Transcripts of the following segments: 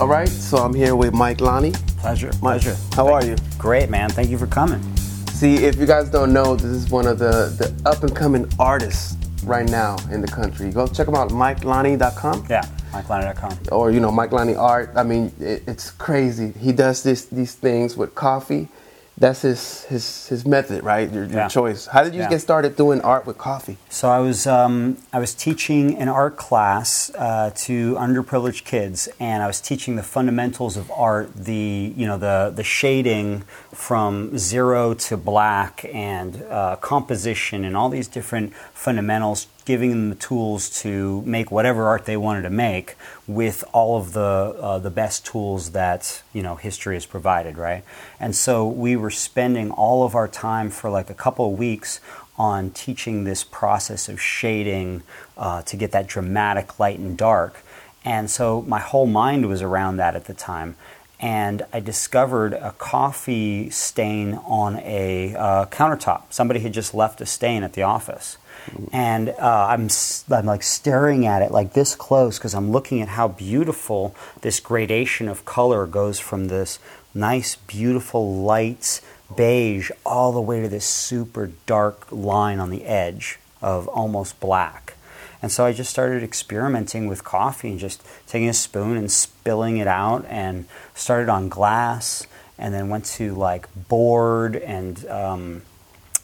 All right, so I'm here with Mike Lanni. Pleasure, Mike, pleasure. how are you? Great, man. Thank you for coming. See, if you guys don't know, this is one of the, the up and coming artists right now in the country. Go check him out, MikeLanni.com. Yeah, MikeLanni.com. Or you know, Mike Lanni Art. I mean, it, it's crazy. He does this these things with coffee. That's his his his method, right? Your, your Yeah. choice. How did you Yeah. get started doing art with coffee? So I was um, I was teaching an art class uh, to underprivileged kids, and I was teaching the fundamentals of art, the you know the the shading from zero to black, and uh, composition, and all these different fundamentals, giving them the tools to make whatever art they wanted to make with all of the uh, the best tools that you know history has provided, right? And so we were spending all of our time for like a couple of weeks on teaching this process of shading uh, to get that dramatic light and dark. And so my whole mind was around that at the time. And I discovered a coffee stain on a uh, countertop. Somebody had just left a stain at the office. And uh, I'm, I'm like staring at it like this close because I'm looking at how beautiful this gradation of color goes from this nice, beautiful, light beige all the way to this super dark line on the edge of almost black. And so I just started experimenting with coffee and just taking a spoon and spilling it out and started on glass and then went to like board and um,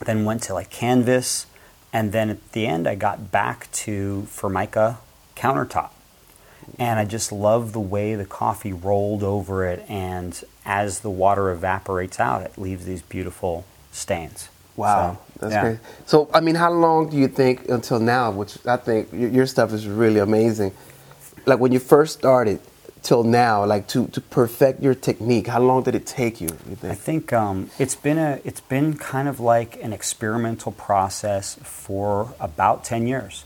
then went to like canvas. And then at the end, I got back to Formica countertop. And I just love the way the coffee rolled over it. And as the water evaporates out, it leaves these beautiful stains. Wow, So, that's yeah. great. So, I mean, how long do you think until now? Which I think your, your stuff is really amazing. Like when you first started till now, like to, to perfect your technique, how long did it take you? You I think? think um, it's been a it's been kind of like an experimental process for about ten years,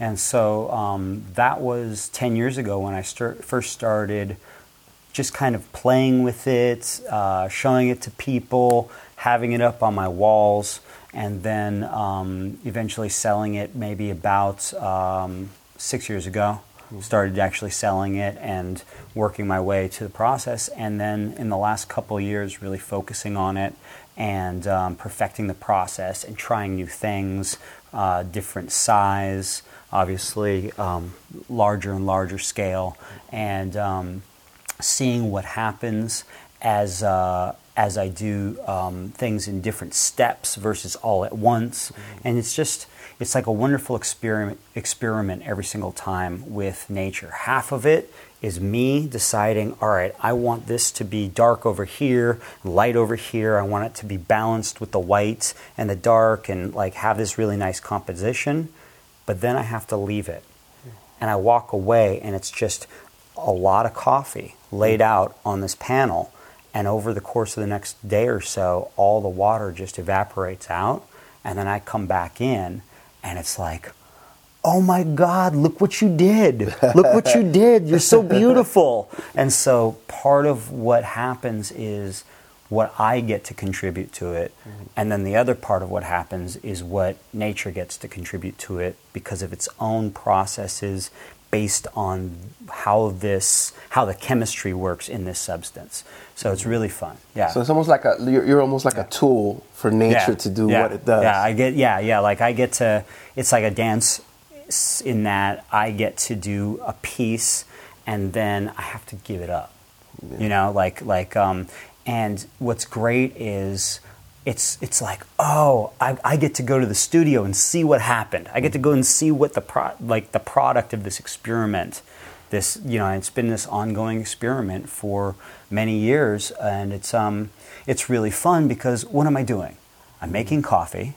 and so um, that was ten years ago when I start, first started just kind of playing with it, uh, showing it to people, having it up on my walls, and then um, eventually selling it maybe about um, six years ago. Started actually selling it and working my way to the process, and then in the last couple of years, really focusing on it and um, perfecting the process and trying new things, uh, different size, obviously um, larger and larger scale, and um, seeing what happens as uh, as I do um, things in different steps versus all at once, mm-hmm. and it's just it's like a wonderful experiment experiment every single time with nature. Half of it is me deciding, all right, I want this to be dark over here, light over here. I want it to be balanced with the white and the dark, and like have this really nice composition. But then I have to leave it hmm. and I walk away, and it's just a lot of coffee laid hmm. out on this panel. And over the course of the next day or so, all the water just evaporates out. And then I come back in, and it's like, oh my God, look what you did. Look what you did. You're so beautiful. And so part of what happens is what I get to contribute to it. Mm-hmm. And then the other part of what happens is what nature gets to contribute to it because of its own processes based on how this how the chemistry works in this substance. So it's really fun. Yeah. So it's almost like a you're, you're almost like a tool for nature to do yeah, what it does. Yeah, I get. Yeah, yeah. Like I get to. It's like a dance, in that I get to do a piece, and then I have to give it up. You know, like like. Um, and what's great is. It's, it's like oh I, I get to go to the studio and see what happened. I get to go and see what the pro, like the product of this experiment this you know it's been this ongoing experiment for many years and it's um it's really fun because what am i doing i'm making coffee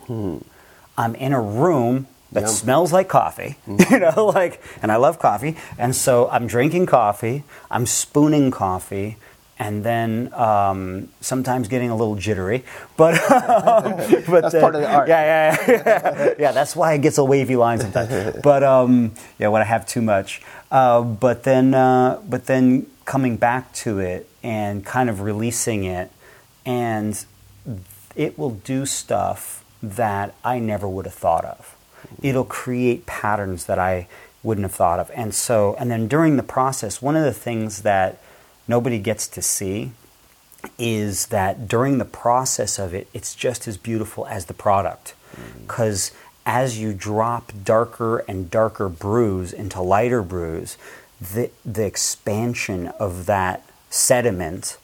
i'm in a room that Yum. smells like coffee you know like and i love coffee and so i'm drinking coffee i'm spooning coffee and then um, sometimes getting a little jittery, but but That's part of the art. Yeah, yeah, yeah. yeah. That's why it gets a wavy line sometimes. But um, yeah, when I have too much. Uh, but then, uh, but then coming back to it and kind of releasing it, and it will do stuff that I never would have thought of. It'll create patterns that I wouldn't have thought of. And so, and then during the process, one of the things that nobody gets to see is that during the process of it, it's just as beautiful as the product. Mm. Because as you drop darker and darker brews into lighter brews, the, the expansion of that sediment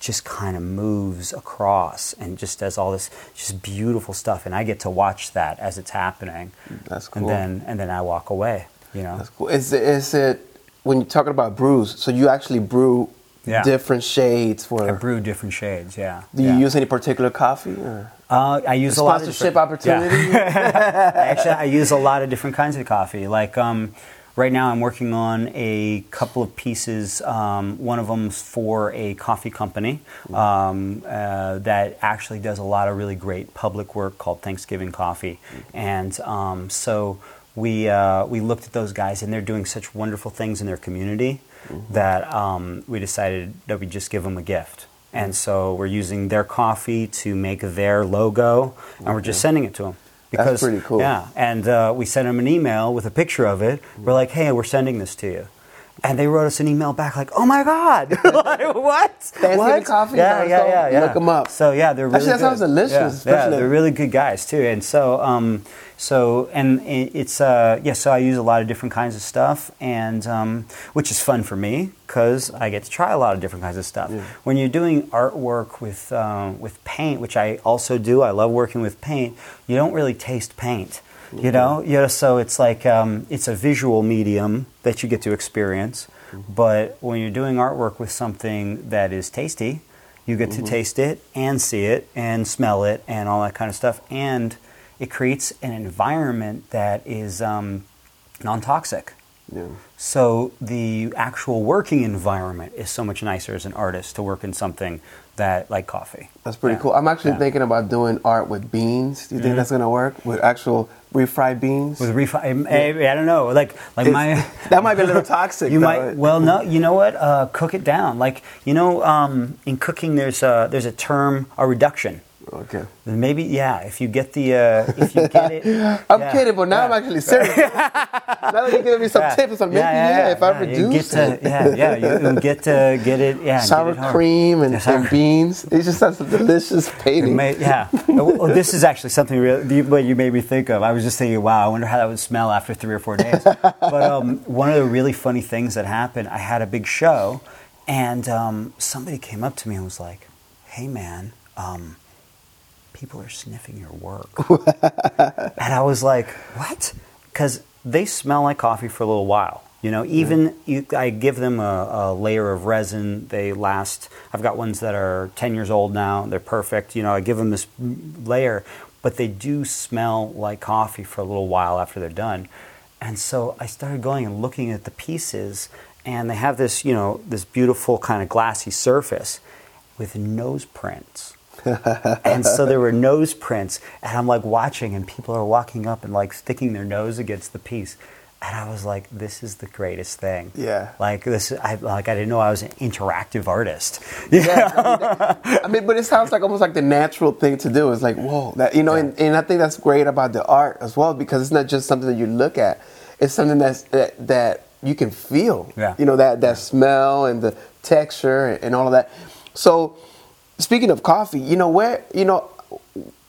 just kind of moves across and just does all this just beautiful stuff and I get to watch that as it's happening. That's cool. And then and then I walk away, you know. That's cool. Is is it when you're talking about brews? So you actually brew Yeah. different shades for. I brew different shades, yeah. do you yeah. use any particular coffee? Or? Uh, I use a, lot of sponsorship opportunity? Yeah. Actually, I use a lot of different kinds of coffee. Like um, right now, I'm working on a couple of pieces. Um, one of them's for a coffee company um, uh, that actually does a lot of really great public work called Thanksgiving Coffee, and um, so we uh, we looked at those guys, and they're doing such wonderful things in their community that um, we decided that we'd just give them a gift. And so we're using their coffee to make their logo, and we're just sending it to them. That's pretty cool. Yeah, and uh, we sent them an email with a picture of it. We're like, "Hey, we're sending this to you," and they wrote us an email back like, "Oh my god, like, what? Thanksgiving what? coffee, Yeah, yeah, all. yeah, Look them up. So yeah, they're really Actually, that good. sounds delicious, Yeah, yeah, they're really good guys too. And so, um, so and it's uh, yeah. So I use a lot of different kinds of stuff, and um, which is fun for me because I get to try a lot of different kinds of stuff. When you're doing artwork with um, with paint, which I also do, I love working with paint. You don't really taste paint. You know, know, so it's like um, it's a visual medium that you get to experience. But when you're doing artwork with something that is tasty, you get to taste it and see it and smell it and all that kind of stuff. And it creates an environment that is um, non toxic. Yeah. So the actual working environment is so much nicer as an artist to work in something that like coffee. That's pretty Yeah. cool. I'm actually Yeah. Mm-hmm. thinking about doing art with beans. Do you think that's gonna work with actual refried beans? With refi- I, I don't know, like like It's- my that might be a little toxic. You though. might well no. You know what? Uh, cook it down. Like you know, um, in cooking, there's a, there's a term a reduction. Okay. Then Maybe yeah. If you get the uh, if you get it, I'm yeah, kidding, but now yeah. I'm actually serious. now that you're giving me some Yeah. tips, I'm maybe yeah, if I you reduce get to, it. yeah, yeah, you get to get it, yeah, sour it cream and, sour and beans. It just has a delicious painting. may- yeah. well, this is actually something real, what you made me think of. I was just thinking, wow, I wonder how that would smell after three or four days. but um, one of the really funny things that happened, I had a big show, and um, somebody came up to me and was like, "Hey, man." Um, People are sniffing your work. and I was like, what? Because they smell like coffee for a little while. You know, even you, I give them a, a layer of resin. They last. I've got ones that are ten years old now. They're perfect. You know, I give them this layer, but they do smell like coffee for a little while after they're done. And so I started going and looking at the pieces, and they have this, you know, this beautiful kind of glassy surface with nose prints and so there were nose prints and i'm like watching and people are walking up and like sticking their nose against the piece and i was like this is the greatest thing Yeah. like this i like i didn't know i was an interactive artist Yeah, I mean, that- I mean, but it sounds like almost like the natural thing to do. It's like, whoa, that you know, and, and I think that's great about the art as well because it's not just something that you look at; it's something that's that, that you can feel. Yeah. You know that that smell and the texture and, and all of that. So, speaking of coffee, you know where you know.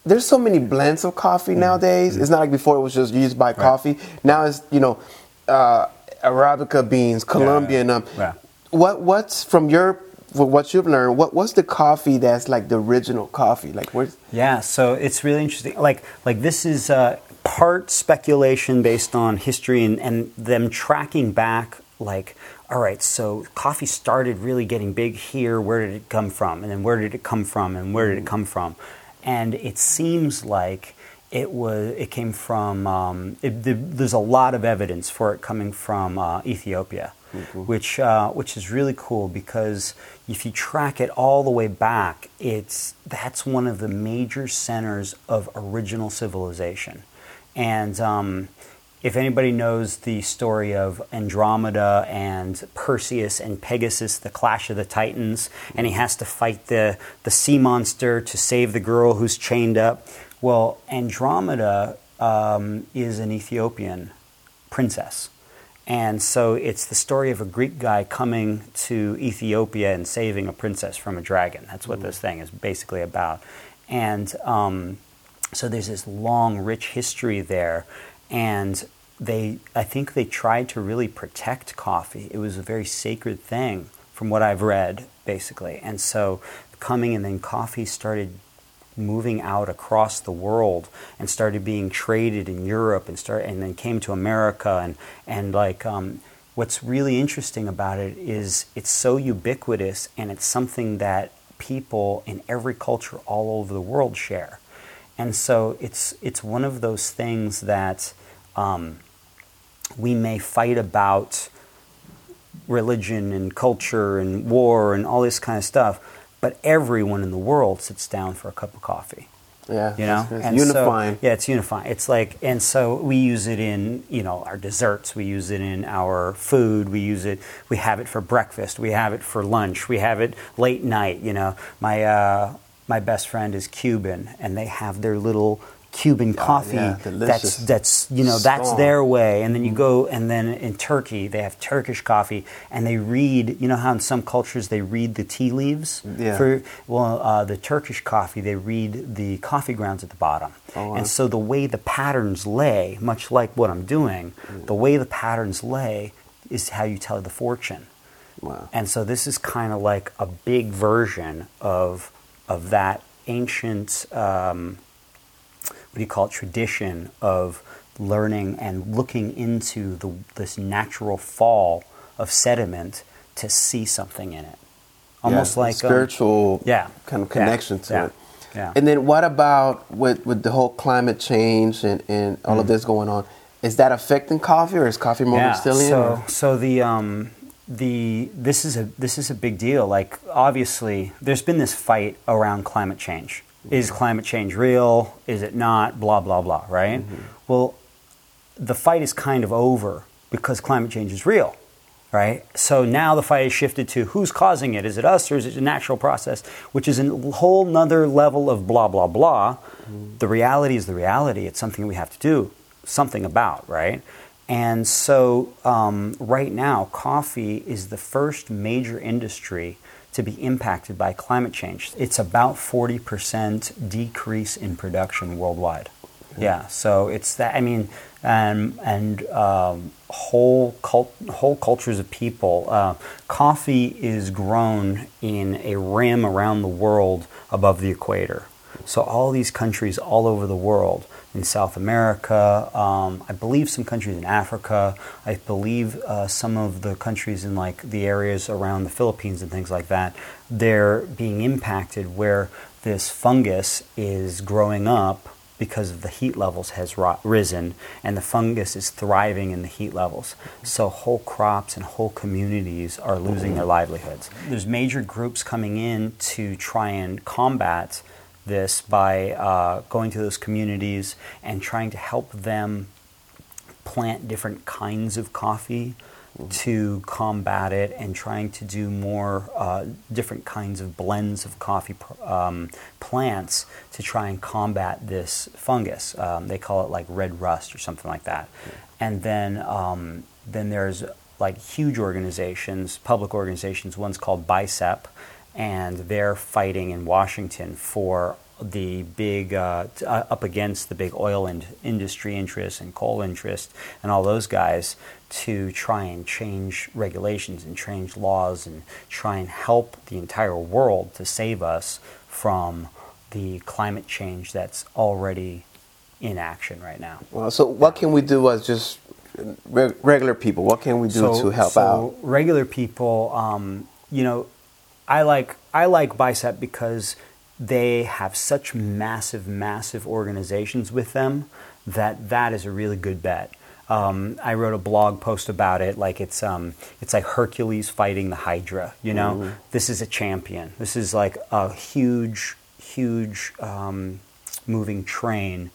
There's so many blends of coffee nowadays. It's not like before it was just used by coffee. Now it's you know, uh, arabica beans, Colombian. Um, Yeah. what what's from your what you've learned? What what's the coffee that's like the original coffee? Like where's Yeah, so it's really interesting. Like, like this is uh, part speculation based on history and, and them tracking back. Like, all right, so coffee started really getting big here. Where did it come from? And then where did it come from? And where did it come from? And it seems like it was. It came from. Um, it, the, there's a lot of evidence for it coming from uh, Ethiopia which uh, which is really cool because if you track it all the way back, it's that's one of the major centers of original civilization, and. Um, if anybody knows the story of Andromeda and Perseus and Pegasus, the clash of the Titans, and he has to fight the, the sea monster to save the girl who's chained up. Well, Andromeda um, is an Ethiopian princess And so it's the story of a Greek guy coming to Ethiopia and saving a princess from a dragon. That's what this thing is basically about. And um, so there's this long, rich history there. And they, I think they tried to really protect coffee. It was a very sacred thing, from what I've read, basically. And so coming and then coffee started moving out across the world and started being traded in Europe and start and then came to America and and like um, what's really interesting about it is it's so ubiquitous and it's something that people in every culture all over the world share and so it's it's one of those things that um, we may fight about religion and culture and war and all this kind of stuff but everyone in the world sits down for a cup of coffee. Yeah, you know, it's, it's unifying. So, yeah, it's unifying. It's like, and so we use it in you know our desserts. We use it in our food. We use it. We have it for breakfast. We have it for lunch. We have it late night. You know, my uh, my best friend is Cuban, and they have their little Cuban coffee. yeah, that's that's you know that's their way. And then you go and then in Turkey they have Turkish coffee and they read. You know how in some cultures they read the tea leaves. Yeah. For well, uh, the Turkish coffee they read the coffee grounds at the bottom. Oh, wow. And so the way the patterns lay, much like what I'm doing, the way the patterns lay is how you tell the fortune. Wow. And so this is kind of like a big version of of that ancient um, what do you call it tradition of learning and looking into the, this natural fall of sediment to see something in it, almost Yeah, like um, spiritual yeah, kind of yeah, connection to yeah, it. yeah. And then what about with, with the whole climate change and, and all Mm. of this going on? Is that affecting coffee or is coffee more resilient? So, or- so the um, the this is a this is a big deal. Like obviously, there's been this fight around climate change. Is climate change real? Is it not? Blah blah blah. Right. Well, the fight is kind of over because climate change is real. Right? So now the fight is shifted to who's causing it? Is it us or is it a natural process? Which is a whole nother level of blah, blah, blah. The reality is the reality. It's something we have to do something about, right? And so um, right now, coffee is the first major industry to be impacted by climate change. It's about 40% decrease in production worldwide. Yeah, so it's that. I mean, and and um, whole cult, whole cultures of people. Uh, coffee is grown in a rim around the world above the equator. So all these countries all over the world, in South America, um, I believe some countries in Africa, I believe uh, some of the countries in like the areas around the Philippines and things like that, they're being impacted where this fungus is growing up because of the heat levels has risen and the fungus is thriving in the heat levels. So whole crops and whole communities are losing their livelihoods. There's major groups coming in to try and combat this by uh, going to those communities and trying to help them plant different kinds of coffee to combat it and trying to do more uh, different kinds of blends of coffee pr- um, plants to try and combat this fungus. Um, they call it like red rust or something like that. And then, um, then there's like huge organizations, public organizations. One's called BICEP, and they're fighting in Washington for the big uh, t- uh, up against the big oil and industry interests and coal interest and all those guys to try and change regulations and change laws and try and help the entire world to save us from the climate change that's already in action right now. Well, so what can we do as just re- regular people? What can we do to help so out? Regular people, um, you know, I like I like Bicep because they have such massive, massive organizations with them that that is a really good bet. Um, I wrote a blog post about it. Like it's um, it's like Hercules fighting the Hydra. You know, this is a champion. This is like a huge, huge um, moving train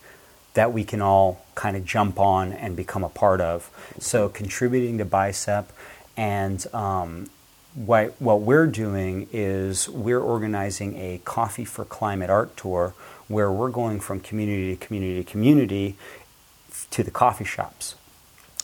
that we can all kind of jump on and become a part of. So contributing to Bicep and um, what, what we're doing is we're organizing a Coffee for Climate art tour where we're going from community to community to community to the coffee shops.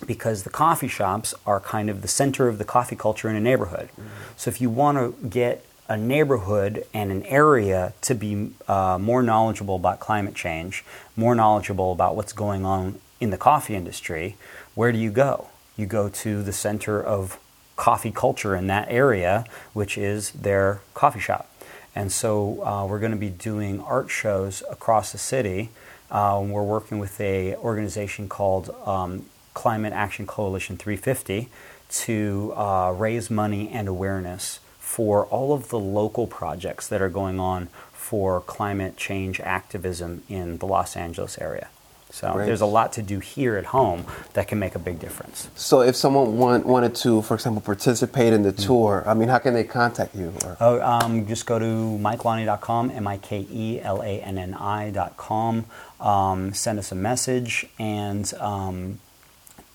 because the coffee shops are kind of the center of the coffee culture in a neighborhood. So if you want to get a neighborhood and an area to be uh, more knowledgeable about climate change, more knowledgeable about what's going on in the coffee industry, where do you go? You go to the center of coffee culture in that area, which is their coffee shop. And so uh, we're going to be doing art shows across the city. Uh, we're working with a organization called um, Climate Action Coalition 350 to uh, raise money and awareness for all of the local projects that are going on for climate change activism in the Los Angeles area. So there's a lot to do here at home that can make a big difference. So if someone want, wanted to, for example, participate in the tour, I mean, how can they contact you? Or? Oh, um, just go to mikelanni.com, M I K E L A N N I.com. Um, send us a message, and um,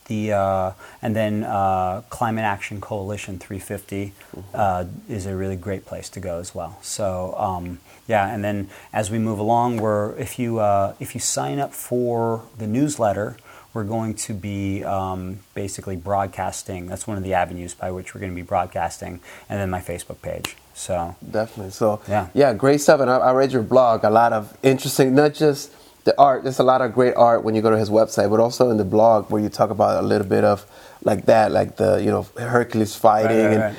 the uh, and then uh, Climate Action Coalition 350 uh, is a really great place to go as well. So um, yeah, and then as we move along, we're if you uh, if you sign up for the newsletter. We're going to be um, basically broadcasting. That's one of the avenues by which we're going to be broadcasting, and then my Facebook page. So Definitely. So Yeah. yeah, great stuff. And I, I read your blog. A lot of interesting, not just the art. There's a lot of great art when you go to his website, but also in the blog where you talk about a little bit of like that, like the you know Hercules fighting, Right, right, and right.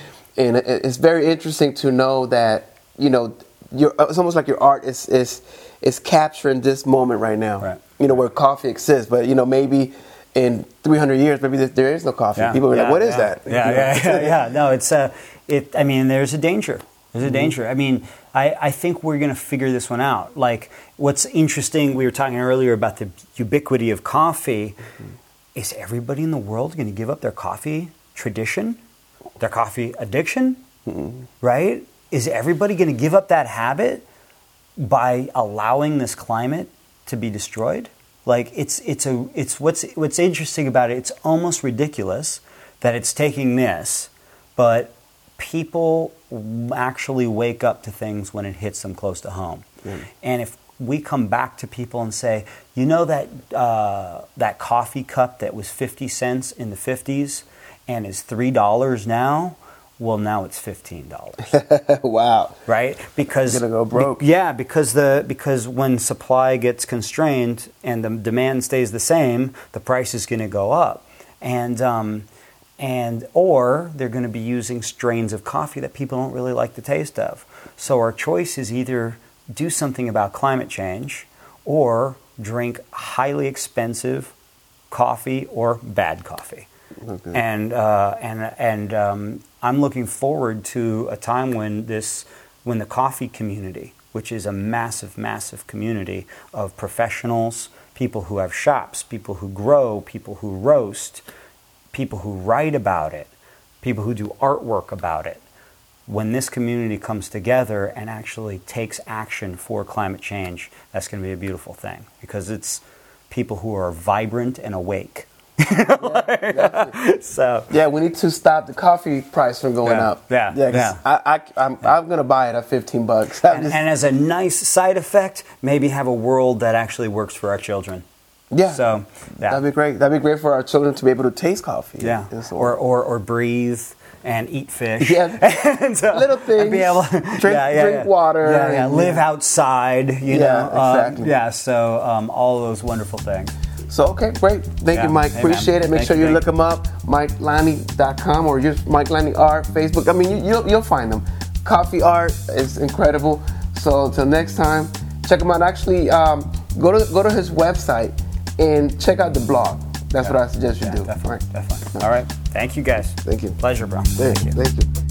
and it- it's very interesting to know that you know your uh, it's almost like your art is is is capturing this moment right now. Right. You know where coffee exists, but you know maybe. In 300 years, maybe there- there is no coffee. People are like, "What is yeah. that?" Yeah, You yeah, yeah, yeah. No, it's uh, it. I mean, there's a danger. There's a mm-hmm. danger. I mean, I, I think we're going to figure this one out. Like, what's interesting, we were talking earlier about the ubiquity of coffee. Mm-hmm. Is everybody in the world going to give up their coffee tradition, their coffee addiction? Mm-hmm. Right? Is everybody going to give up that habit by allowing this climate to be destroyed? Like it's it's a it's what's what's interesting about it. It's almost ridiculous that it's taking this, but people actually wake up to things when it hits them close to home. And if we come back to people and say, you know that uh, that coffee cup that was fifty cents in the fifties and is three dollars now, well now it's fifteen dollars wow. right? Because Gonna go broke. be- yeah, because the because when supply gets constrained and the demand stays the same, the price is going to go up, and um, and or they're going to be using strains of coffee that people don't really like the taste of. So our choice is either do something about climate change or drink highly expensive coffee or bad coffee. Okay. And uh, and and um, I'm looking forward to a time when this when the coffee community, which is a massive, massive community of professionals, people who have shops, people who grow, people who roast, people who write about it, people who do artwork about it. When this community comes together and actually takes action for climate change, that's going to be a beautiful thing because it's people who are vibrant and awake. so, Yeah, we need to stop the coffee price from going Yeah, up. yeah, 'cause yeah. I, I, I'm, I'm gonna buy it at 15 bucks. And, just- and as a nice side effect, maybe have a world that actually works for our children. yeah, So, yeah. that'd be great. That'd be great for our children to be able to taste coffee. Yeah, or, or or breathe and eat fish. Yeah. and, Little and Be able, things. Drink- yeah, yeah, drink yeah. water Yeah, yeah. Live outside. You Yeah, know. Um, exactly. yeah. So um, all those wonderful things. So okay, great. Thank Yeah. you, Mike. Hey, man. Appreciate it. Make Thank sure you, you look him up, MikeLanni.com or just Mike Lanni Art, Facebook. I mean, you, you'll, you'll find them. Coffee art is incredible. So until next time, check him out. Actually, um, go to go to his website and check out the blog. That's what I suggest you Yeah, do. definitely, Right. definitely. All right. Thank you, guys. Thank you. Pleasure, bro. Thank Thank you. Thank you.